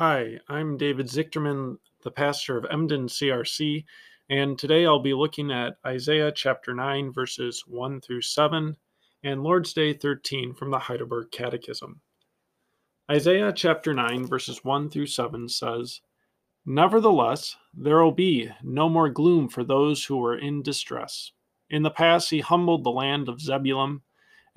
Hi, I'm David Zichterman, the pastor of Emden CRC, and today I'll be looking at Isaiah chapter 9, verses 1 through 7, and Lord's Day 13 from the Heidelberg Catechism. Isaiah chapter 9, verses 1 through 7 says, Nevertheless, there will be no more gloom for those who were in distress. In the past, he humbled the land of Zebulun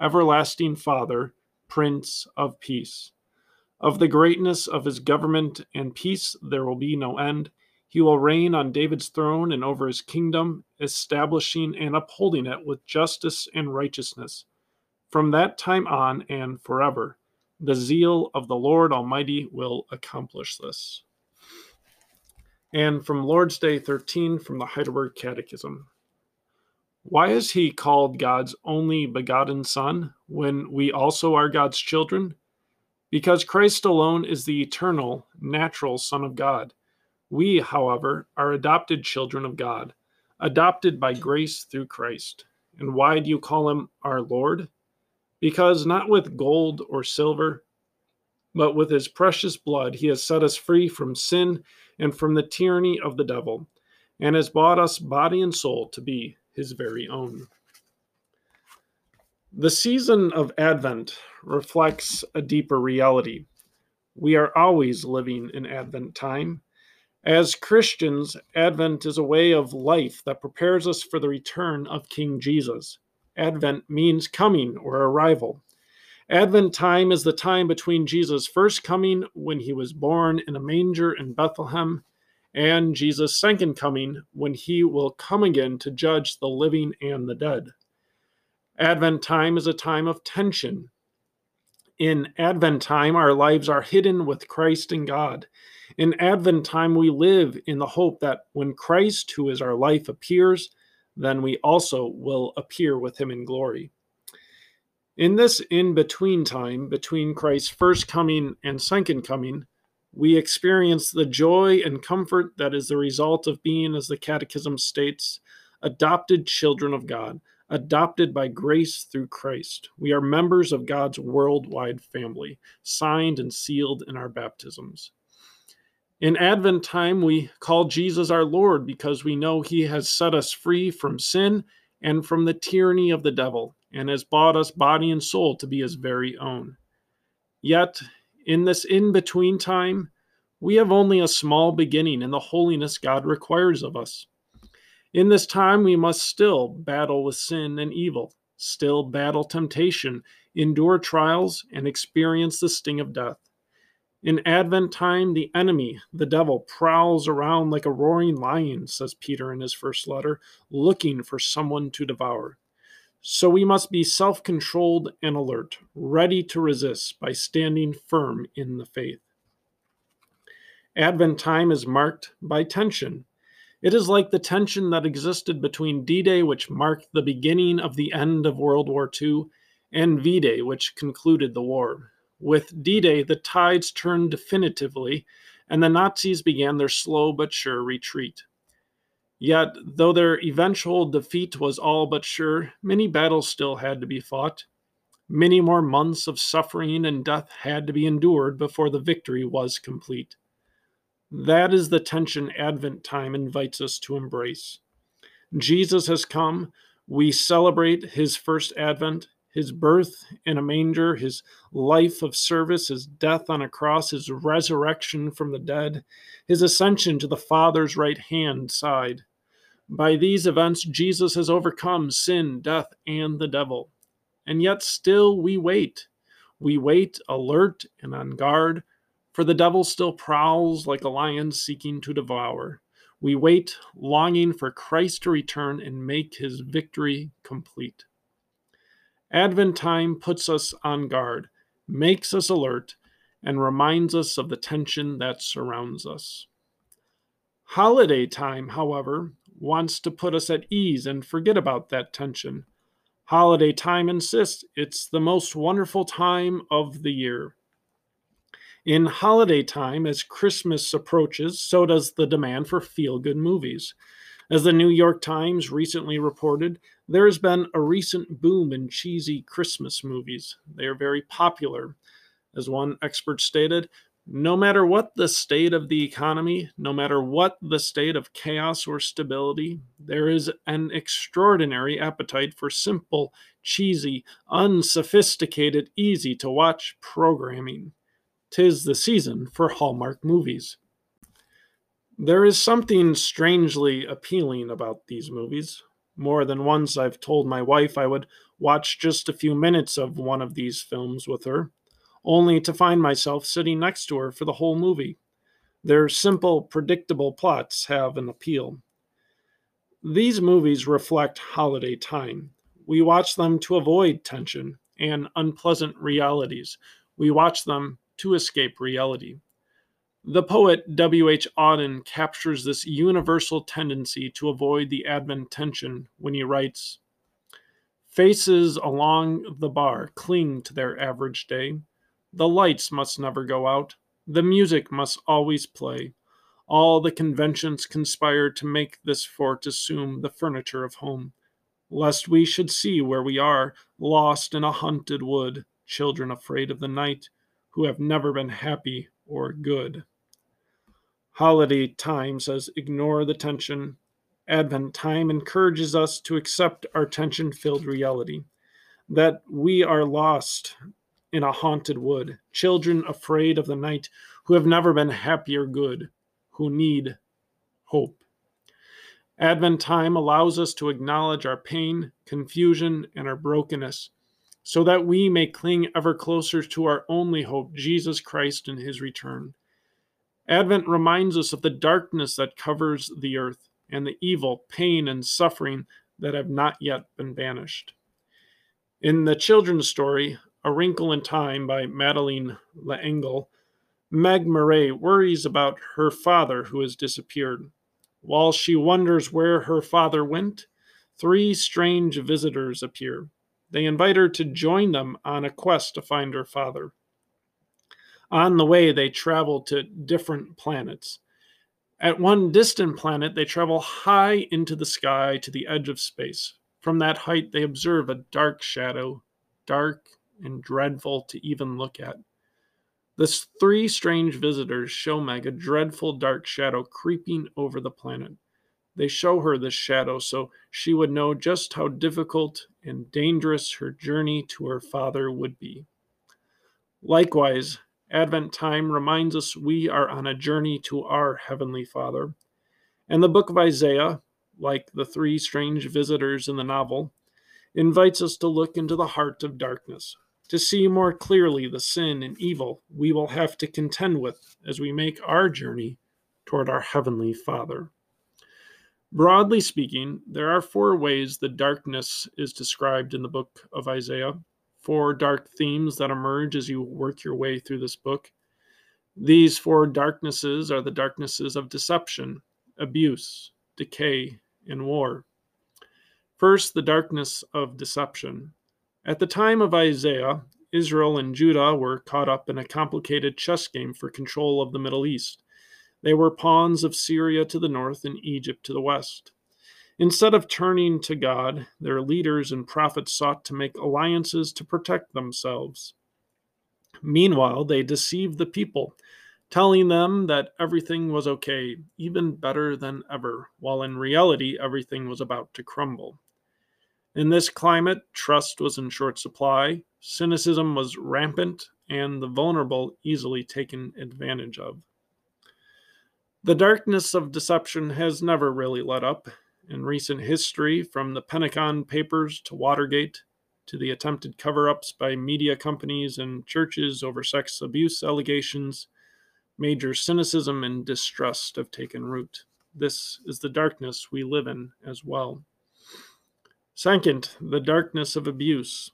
everlasting Father, Prince of Peace. Of the greatness of his government and peace there will be no end. He will reign on David's throne and over his kingdom, establishing and upholding it with justice and righteousness. From that time on and forever, the zeal of the Lord Almighty will accomplish this. And from Lord's Day 13 from the Heidelberg Catechism. Why is he called God's only begotten Son when we also are God's children? Because Christ alone is the eternal, natural Son of God. We, however, are adopted children of God, adopted by grace through Christ. And why do you call him our Lord? Because not with gold or silver, but with his precious blood he has set us free from sin and from the tyranny of the devil, and has bought us body and soul to be his very own. The season of Advent reflects a deeper reality. We are always living in Advent time. As Christians, Advent is a way of life that prepares us for the return of King Jesus. Advent means coming or arrival. Advent time is the time between Jesus' first coming when he was born in a manger in Bethlehem and Jesus' second coming when he will come again to judge the living and the dead. Advent time is a time of tension. In Advent time, our lives are hidden with Christ and God. In Advent time, we live in the hope that when Christ, who is our life, appears, then we also will appear with him in glory. In this in between time, between Christ's first coming and second coming, we experience the joy and comfort that is the result of being, as the Catechism states, adopted children of God, adopted by grace through Christ. We are members of God's worldwide family, signed and sealed in our baptisms. In Advent time, we call Jesus our Lord because we know he has set us free from sin and from the tyranny of the devil and has bought us body and soul to be his very own. Yet, in this in between time, we have only a small beginning in the holiness God requires of us. In this time, we must still battle with sin and evil, still battle temptation, endure trials, and experience the sting of death. In Advent time, the enemy, the devil, prowls around like a roaring lion, says Peter in his first letter, looking for someone to devour. So we must be self controlled and alert, ready to resist by standing firm in the faith. Advent time is marked by tension. It is like the tension that existed between D Day, which marked the beginning of the end of World War II, and V Day, which concluded the war. With D Day, the tides turned definitively, and the Nazis began their slow but sure retreat. Yet, though their eventual defeat was all but sure, many battles still had to be fought. Many more months of suffering and death had to be endured before the victory was complete. That is the tension Advent time invites us to embrace. Jesus has come. We celebrate his first advent. his birth in a manger, his life of service, his death on a cross, his resurrection from the dead, his ascension to the Father's right hand side. By these events, Jesus has overcome sin, death, and the devil. And yet, still, we wait. We wait, alert and on guard, for the devil still prowls like a lion seeking to devour. We wait, longing for Christ to return and make his victory complete. Advent time puts us on guard, makes us alert, and reminds us of the tension that surrounds us. Holiday time, however, wants to put us at ease and forget about that tension. Holiday time insists it's the most wonderful time of the year. In holiday time, as Christmas approaches, so does the demand for feel good movies. As the New York Times recently reported, there has been a recent boom in cheesy Christmas movies. They are very popular. As one expert stated, no matter what the state of the economy, no matter what the state of chaos or stability, there is an extraordinary appetite for simple, cheesy, unsophisticated, easy to watch programming. Tis the season for Hallmark movies. There is something strangely appealing about these movies. More than once, I've told my wife I would watch just a few minutes of one of these films with her, only to find myself sitting next to her for the whole movie. Their simple, predictable plots have an appeal. These movies reflect holiday time. We watch them to avoid tension and unpleasant realities. We watch them to escape reality. The poet W.H. Auden captures this universal tendency to avoid the Advent tension when he writes Faces along the bar cling to their average day. The lights must never go out. The music must always play. All the conventions conspire to make this fort assume the furniture of home, lest we should see where we are, lost in a haunted wood, children afraid of the night, who have never been happy or good. Holiday time says ignore the tension. Advent time encourages us to accept our tension filled reality that we are lost in a haunted wood, children afraid of the night who have never been happy or good, who need hope. Advent time allows us to acknowledge our pain, confusion, and our brokenness so that we may cling ever closer to our only hope, Jesus Christ and his return. Advent reminds us of the darkness that covers the earth and the evil, pain, and suffering that have not yet been banished. In the children's story, A Wrinkle in Time by Madeleine L'Engle, Meg Murray worries about her father who has disappeared. While she wonders where her father went, three strange visitors appear. They invite her to join them on a quest to find her father. On the way, they travel to different planets. At one distant planet, they travel high into the sky to the edge of space. From that height, they observe a dark shadow, dark and dreadful to even look at. The three strange visitors show Meg a dreadful dark shadow creeping over the planet. They show her this shadow so she would know just how difficult and dangerous her journey to her father would be. Likewise, Advent time reminds us we are on a journey to our Heavenly Father. And the book of Isaiah, like the three strange visitors in the novel, invites us to look into the heart of darkness, to see more clearly the sin and evil we will have to contend with as we make our journey toward our Heavenly Father. Broadly speaking, there are four ways the darkness is described in the book of Isaiah four dark themes that emerge as you work your way through this book. These four darknesses are the darknesses of deception, abuse, decay, and war. First, the darkness of deception. At the time of Isaiah, Israel and Judah were caught up in a complicated chess game for control of the Middle East. They were pawns of Syria to the north and Egypt to the west. Instead of turning to God, their leaders and prophets sought to make alliances to protect themselves. Meanwhile, they deceived the people, telling them that everything was okay, even better than ever, while in reality, everything was about to crumble. In this climate, trust was in short supply, cynicism was rampant, and the vulnerable easily taken advantage of. The darkness of deception has never really let up. In recent history, from the Pentagon Papers to Watergate, to the attempted cover ups by media companies and churches over sex abuse allegations, major cynicism and distrust have taken root. This is the darkness we live in as well. Second, the darkness of abuse.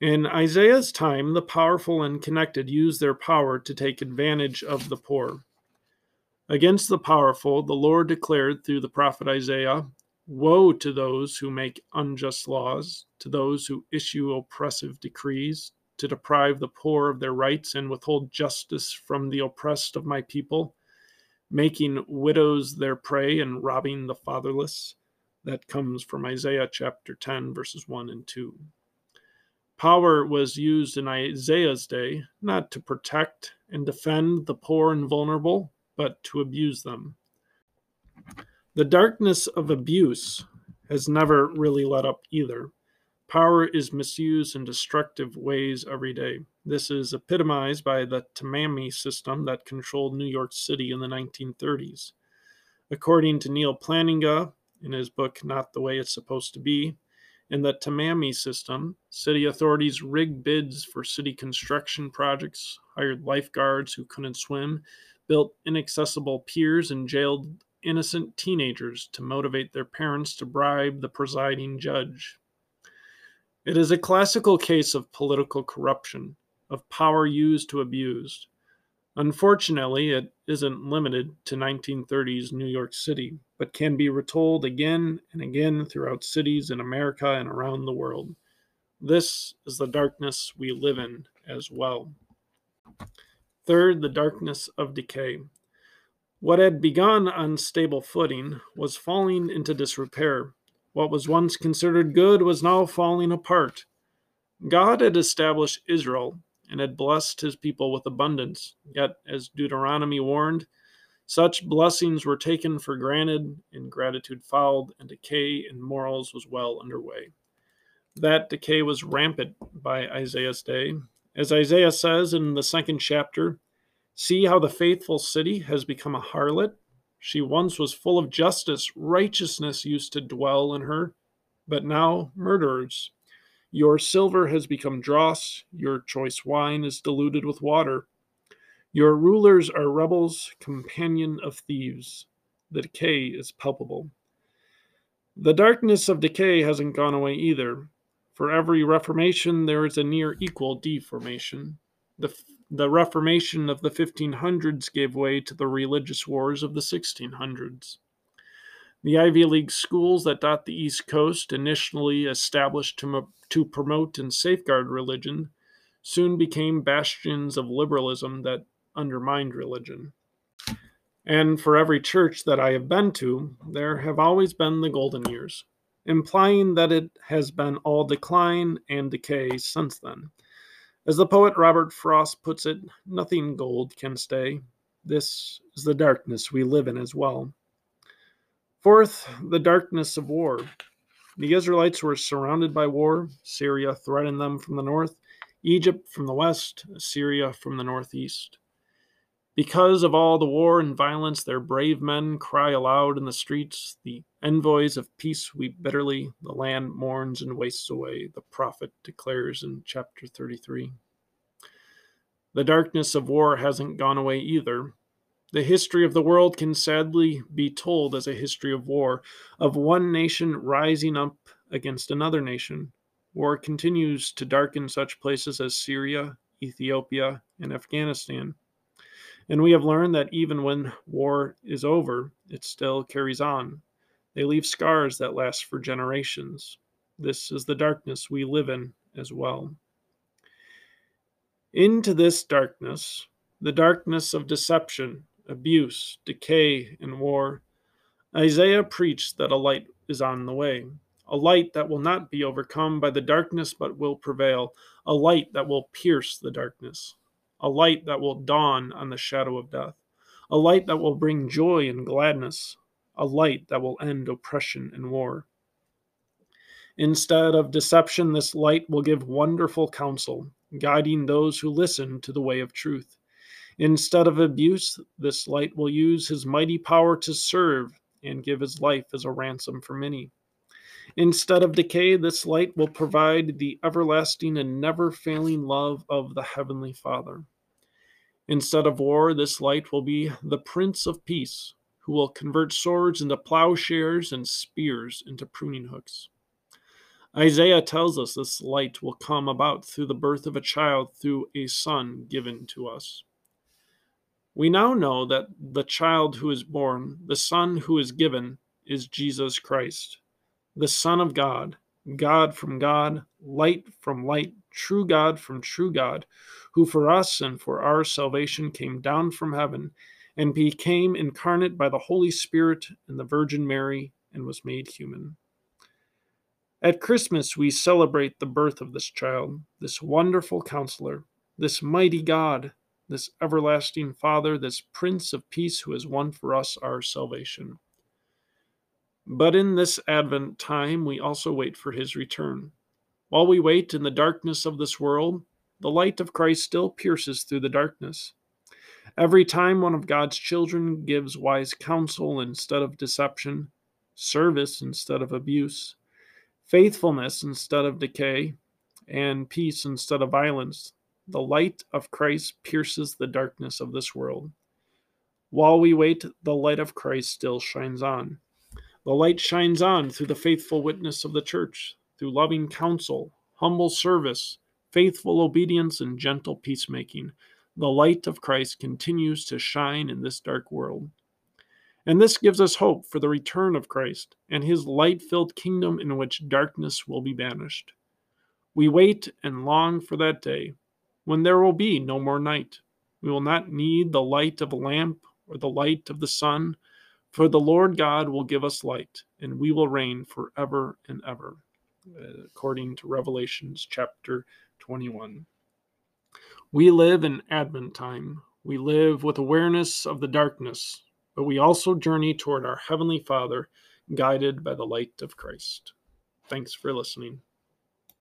In Isaiah's time, the powerful and connected used their power to take advantage of the poor. Against the powerful, the Lord declared through the prophet Isaiah Woe to those who make unjust laws, to those who issue oppressive decrees, to deprive the poor of their rights and withhold justice from the oppressed of my people, making widows their prey and robbing the fatherless. That comes from Isaiah chapter 10, verses 1 and 2. Power was used in Isaiah's day not to protect and defend the poor and vulnerable, but to abuse them. The darkness of abuse has never really let up either. Power is misused in destructive ways every day. This is epitomized by the Tammany system that controlled New York City in the 1930s. According to Neal Plantinga in his book Not the Way It's Supposed to Be, in the Tammany system, city authorities rigged bids for city construction projects, hired lifeguards who couldn't swim, built inaccessible piers, and jailed innocent teenagers to motivate their parents to bribe the presiding judge. It is a classical case of political corruption, of power used to abuse. Unfortunately, it isn't limited to 1930s New York City, but can be retold again and again throughout cities in America and around the world. This is the darkness we live in as well. Third, the darkness of decay. What had begun on stable footing was falling into disrepair. What was once considered good was now falling apart. God had established Israel and had blessed his people with abundance. Yet, as Deuteronomy warned, such blessings were taken for granted, ingratitude fouled, and decay in morals was well underway. That decay was rampant by Isaiah's day. As Isaiah says in the second chapter, See how the faithful city has become a harlot? She once was full of justice, righteousness used to dwell in her, but now murderers. Your silver has become dross, your choice wine is diluted with water. Your rulers are rebels, companion of thieves. The decay is palpable. The darkness of decay hasn't gone away either. For every reformation, there is a near equal deformation. The the Reformation of the 1500s gave way to the religious wars of the 1600s. The Ivy League schools that dot the East Coast, initially established to, to promote and safeguard religion, soon became bastions of liberalism that undermined religion. And for every church that I have been to, there have always been the golden years, implying that it has been all decline and decay since then. As the poet Robert Frost puts it, nothing gold can stay. This is the darkness we live in as well. Fourth, the darkness of war. The Israelites were surrounded by war. Syria threatened them from the north, Egypt from the west, Assyria from the northeast. Because of all the war and violence, their brave men cry aloud in the streets. The envoys of peace weep bitterly. The land mourns and wastes away, the prophet declares in chapter 33. The darkness of war hasn't gone away either. The history of the world can sadly be told as a history of war, of one nation rising up against another nation. War continues to darken such places as Syria, Ethiopia, and Afghanistan. And we have learned that even when war is over, it still carries on. They leave scars that last for generations. This is the darkness we live in as well. Into this darkness, the darkness of deception, abuse, decay, and war, Isaiah preached that a light is on the way, a light that will not be overcome by the darkness but will prevail, a light that will pierce the darkness a light that will dawn on the shadow of death, a light that will bring joy and gladness, a light that will end oppression and war. Instead of deception, this light will give wonderful counsel, guiding those who listen to the way of truth. Instead of abuse, this light will use his mighty power to serve and give his life as a ransom for many. Instead of decay, this light will provide the everlasting and never failing love of the Heavenly Father. Instead of war, this light will be the Prince of Peace, who will convert swords into plowshares and spears into pruning hooks. Isaiah tells us this light will come about through the birth of a child, through a son given to us. We now know that the child who is born, the son who is given, is Jesus Christ, the Son of God, God from God, light from light, true God from true God, who for us and for our salvation came down from heaven and became incarnate by the Holy Spirit and the Virgin Mary and was made human. At Christmas, we celebrate the birth of this child, this wonderful counselor, this mighty God, this everlasting Father, this Prince of Peace who has won for us our salvation. But in this Advent time, we also wait for his return. While we wait in the darkness of this world, the light of Christ still pierces through the darkness. Every time one of God's children gives wise counsel instead of deception, service instead of abuse, faithfulness instead of decay, and peace instead of violence. The light of Christ pierces the darkness of this world. While we wait, the light of Christ still shines on. The light shines on through the faithful witness of the church, through loving counsel, humble service, faithful obedience, and gentle peacemaking. The light of Christ continues to shine in this dark world. And this gives us hope for the return of Christ and his light filled kingdom in which darkness will be banished. We wait and long for that day when there will be no more night. We will not need the light of a lamp or the light of the sun, for the Lord God will give us light, and we will reign forever and ever, uh, according to Revelations chapter 21. We live in Advent time. We live with awareness of the darkness but we also journey toward our Heavenly Father, guided by the light of Christ. Thanks for listening.